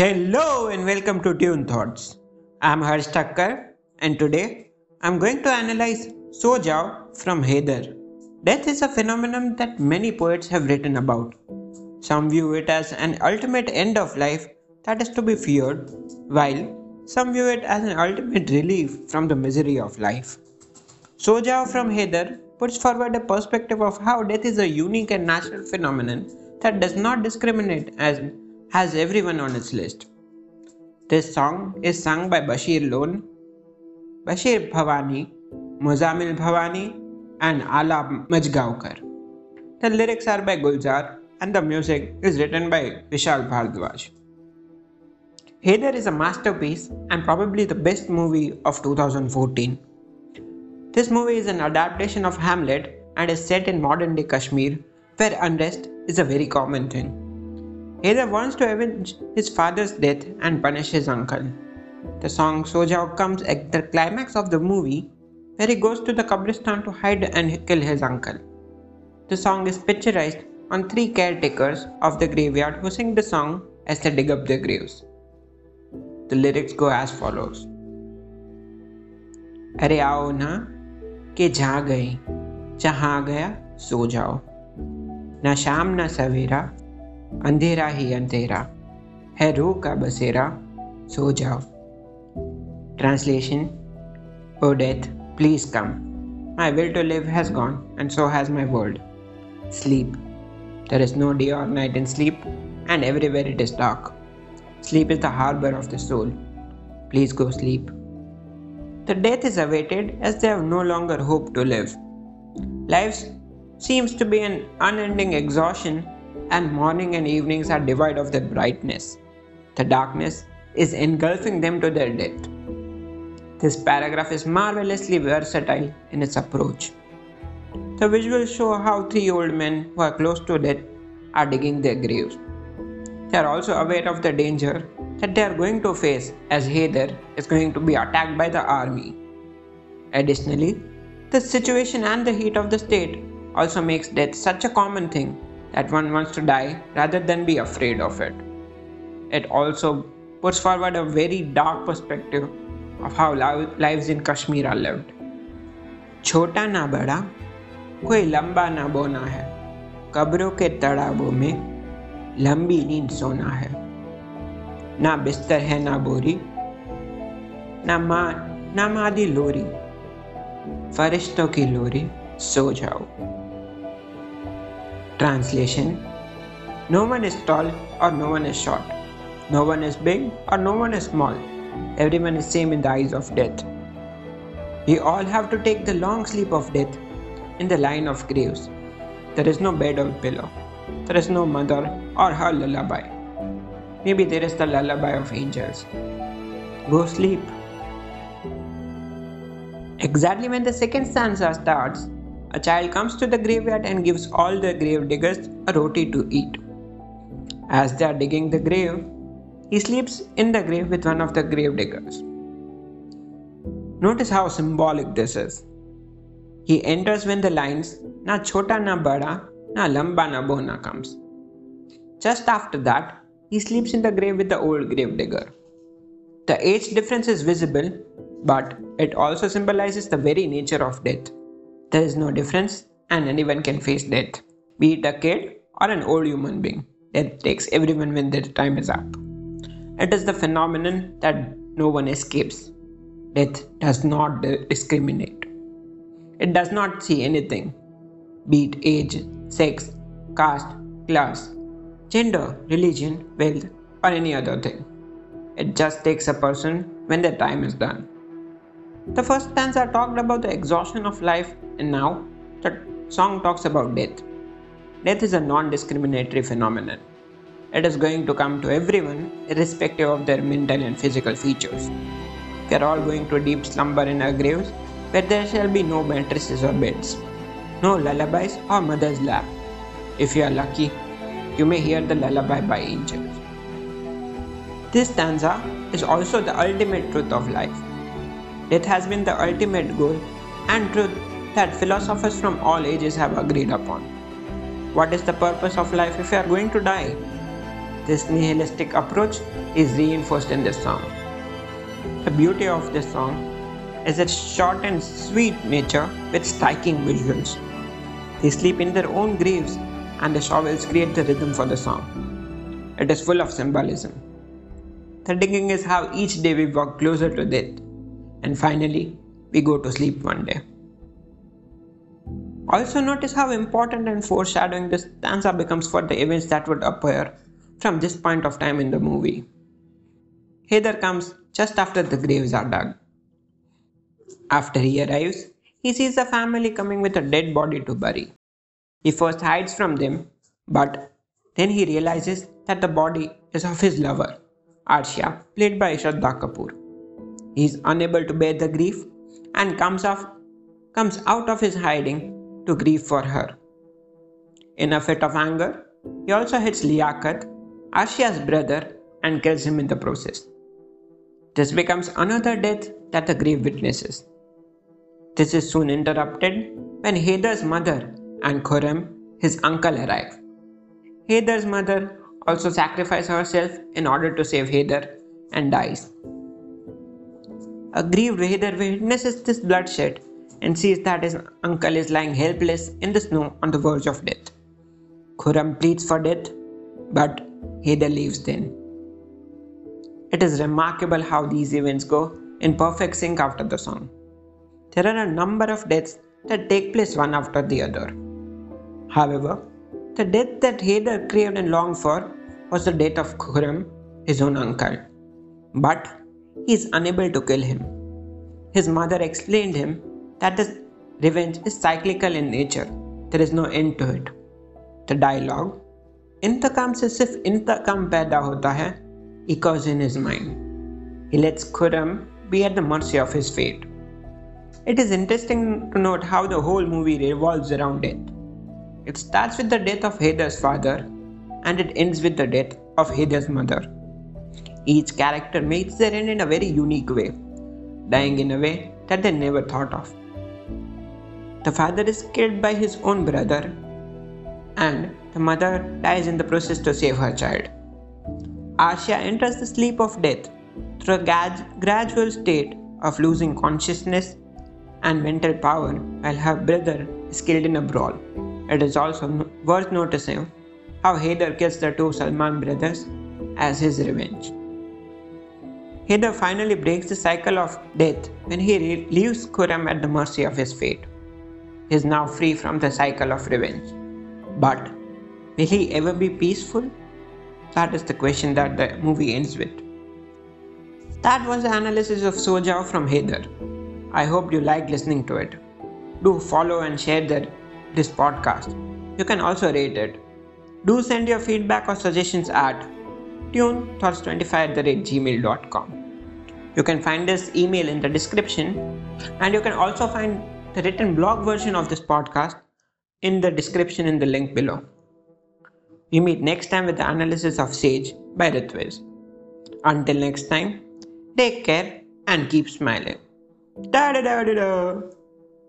Hello and welcome to Tune Thoughts. I'm Harsh Thakkar and today I'm going to analyze So Jao from Haider. Death is a phenomenon that many poets have written about. Some view it as an ultimate end of life that is to be feared, while some view it as an ultimate relief from the misery of life. So Jao from Haider puts forward a perspective of how death is a unique and natural phenomenon that does not discriminate as has everyone on its list. This song is sung by Bashir Lone, Bashir Bhavani, Muzamil Bhavani, and Ala Majgaonkar. The lyrics are by Gulzar and the music is written by Vishal Bhardwaj. Haider is a masterpiece and probably the best movie of 2014. This movie is an adaptation of Hamlet and is set in modern day Kashmir, where unrest is a very common thing. Haider wants to avenge his father's death and punish his uncle. The song So Jao comes at the climax of the movie where he goes to the Qabristan to hide and kill his uncle. The song is picturized on three caretakers of the graveyard who sing the song as they dig up their graves. The lyrics go as follows अरे आओ ना के जा गए जहाँ गया सो जाओ ना शाम ना सवेरा अंधेरा ही अंधेरा है रूह का बसेरा सो जाओ translation O death please come my will to live has gone and so has my world sleep there is no day और night in sleep and everywhere it is dark Sleep is the harbor of the soul. Please go sleep. The death is awaited as they have no longer hope to live. Life seems to be an unending exhaustion, and morning and evenings are devoid of their brightness. The darkness is engulfing them to their death. This paragraph is marvelously versatile in its approach. The visuals show how three old men who are close to death are digging their graves. They are also aware of the danger that they are going to face as Haider is going to be attacked by the army. Additionally, the situation and the heat of the state also makes death such a common thing that one wants to die rather than be afraid of it. It also puts forward a very dark perspective of how lives in Kashmir are lived. छोटा ना बड़ा कोई लंबा ना बोना है कब्रों के तड़ाबों में लंबी नींद सोना है ना बिस्तर है ना बोरी ना माँ ना मादी लोरी फरिश्तों की लोरी सो जाओ Translation No one is tall or no one is short. No one is big or no one is small. Everyone is same in the eyes of death. We all have to take the long sleep of death in the line of graves. There is no bed or pillow. There is no mother or her lullaby. Maybe there is the lullaby of angels. Go sleep. Exactly when the second stanza starts, a child comes to the graveyard and gives all the grave diggers a roti to eat. As they are digging the grave, he sleeps in the grave with one of the grave diggers. Notice how symbolic this is. He enters when the lines Na chota na bada na lamba na bona comes. Just after that, he sleeps in the grave with the old grave digger. The age difference is visible, but it also symbolizes the very nature of death. There is no difference, and anyone can face death, be it a kid or an old human being. Death takes everyone when their time is up. It is the phenomenon that no one escapes. Death does not discriminate. It does not see anything, be it age, sex, caste, class, gender, religion, wealth, or any other thing. It just takes a person when their time is done. The first stanza talked about the exhaustion of life, and now the song talks about death. Death is a non discriminatory phenomenon. It is going to come to everyone, irrespective of their mental and physical features. We are all going to deep slumber in our graves, where there shall be no mattresses or beds no lullabies or mother's lap. If you are lucky, you may hear the lullaby by angels. This stanza is also the ultimate truth of life. Death has been the ultimate goal and truth that philosophers from all ages have agreed upon. What is the purpose of life if you are going to die? This nihilistic approach is reinforced in this song. The beauty of this song is its short and sweet nature with striking visuals. They sleep in their own graves, and the shovels create the rhythm for the song. It is full of symbolism. The digging is how each day we walk closer to death, and finally, we go to sleep one day. Also, notice how important and foreshadowing this stanza becomes for the events that would appear from this point of time in the movie. Haider comes just after the graves are dug. After he arrives, he sees the family coming with a dead body to bury. He first hides from them, but then he realizes that the body is of his lover, Arshia, played by Shraddha Kapoor. He is unable to bear the grief and comes, off, comes out of his hiding to grieve for her. In a fit of anger, he also hits Liaquat, Arshia's brother, and kills him in the process. This becomes another death that the grave witnesses. This is soon interrupted when Haider's mother and Khurram, his uncle, arrive. Haider's mother also sacrifices herself in order to save Haider and dies. A grieved Haider witnesses this bloodshed and sees that his uncle is lying helpless in the snow on the verge of death. Khurram pleads for death, but Haider leaves then. It is remarkable how these events go in perfect sync after the song. There are a number of deaths that take place one after the other. However, the death that Haider craved and longed for was the death of Khurram, his own uncle. But he is unable to kill him. His mother explained him that is, revenge is cyclical in nature, there is no end to it. The dialogue Inteqam se सिर्फ इंतकाम पैदा होता hai," echoes in his mind. He lets Khurram be at the mercy of his fate. It is interesting to note how the whole movie revolves around death. It starts with the death of Haider's father and it ends with the death of Haider's mother. Each character makes their end in a very unique way, dying in a way that they never thought of. The father is killed by his own brother, and the mother dies in the process to save her child. Arshia enters the sleep of death through a gradual state of losing consciousness and mental power while her brother is killed in a brawl. It is also worth noticing how Haider kills the two Salman brothers as his revenge. Haider finally breaks the cycle of death when he leaves Khurram at the mercy of his fate. Is now free from the cycle of revenge. But will he ever be peaceful? That is the question that the movie ends with. That was the analysis of So Jao from Haider. I hope you liked listening to it. Do follow and share the, this podcast. You can also rate it. Do send your feedback or suggestions at tunethoughts25 at the gmail.com. You can find this email in the description, and you can also find written blog version of this podcast in the description in the link below. We meet next time with the analysis of Sage by Ritviz. Until next time, take care and keep smiling. Da da da da da.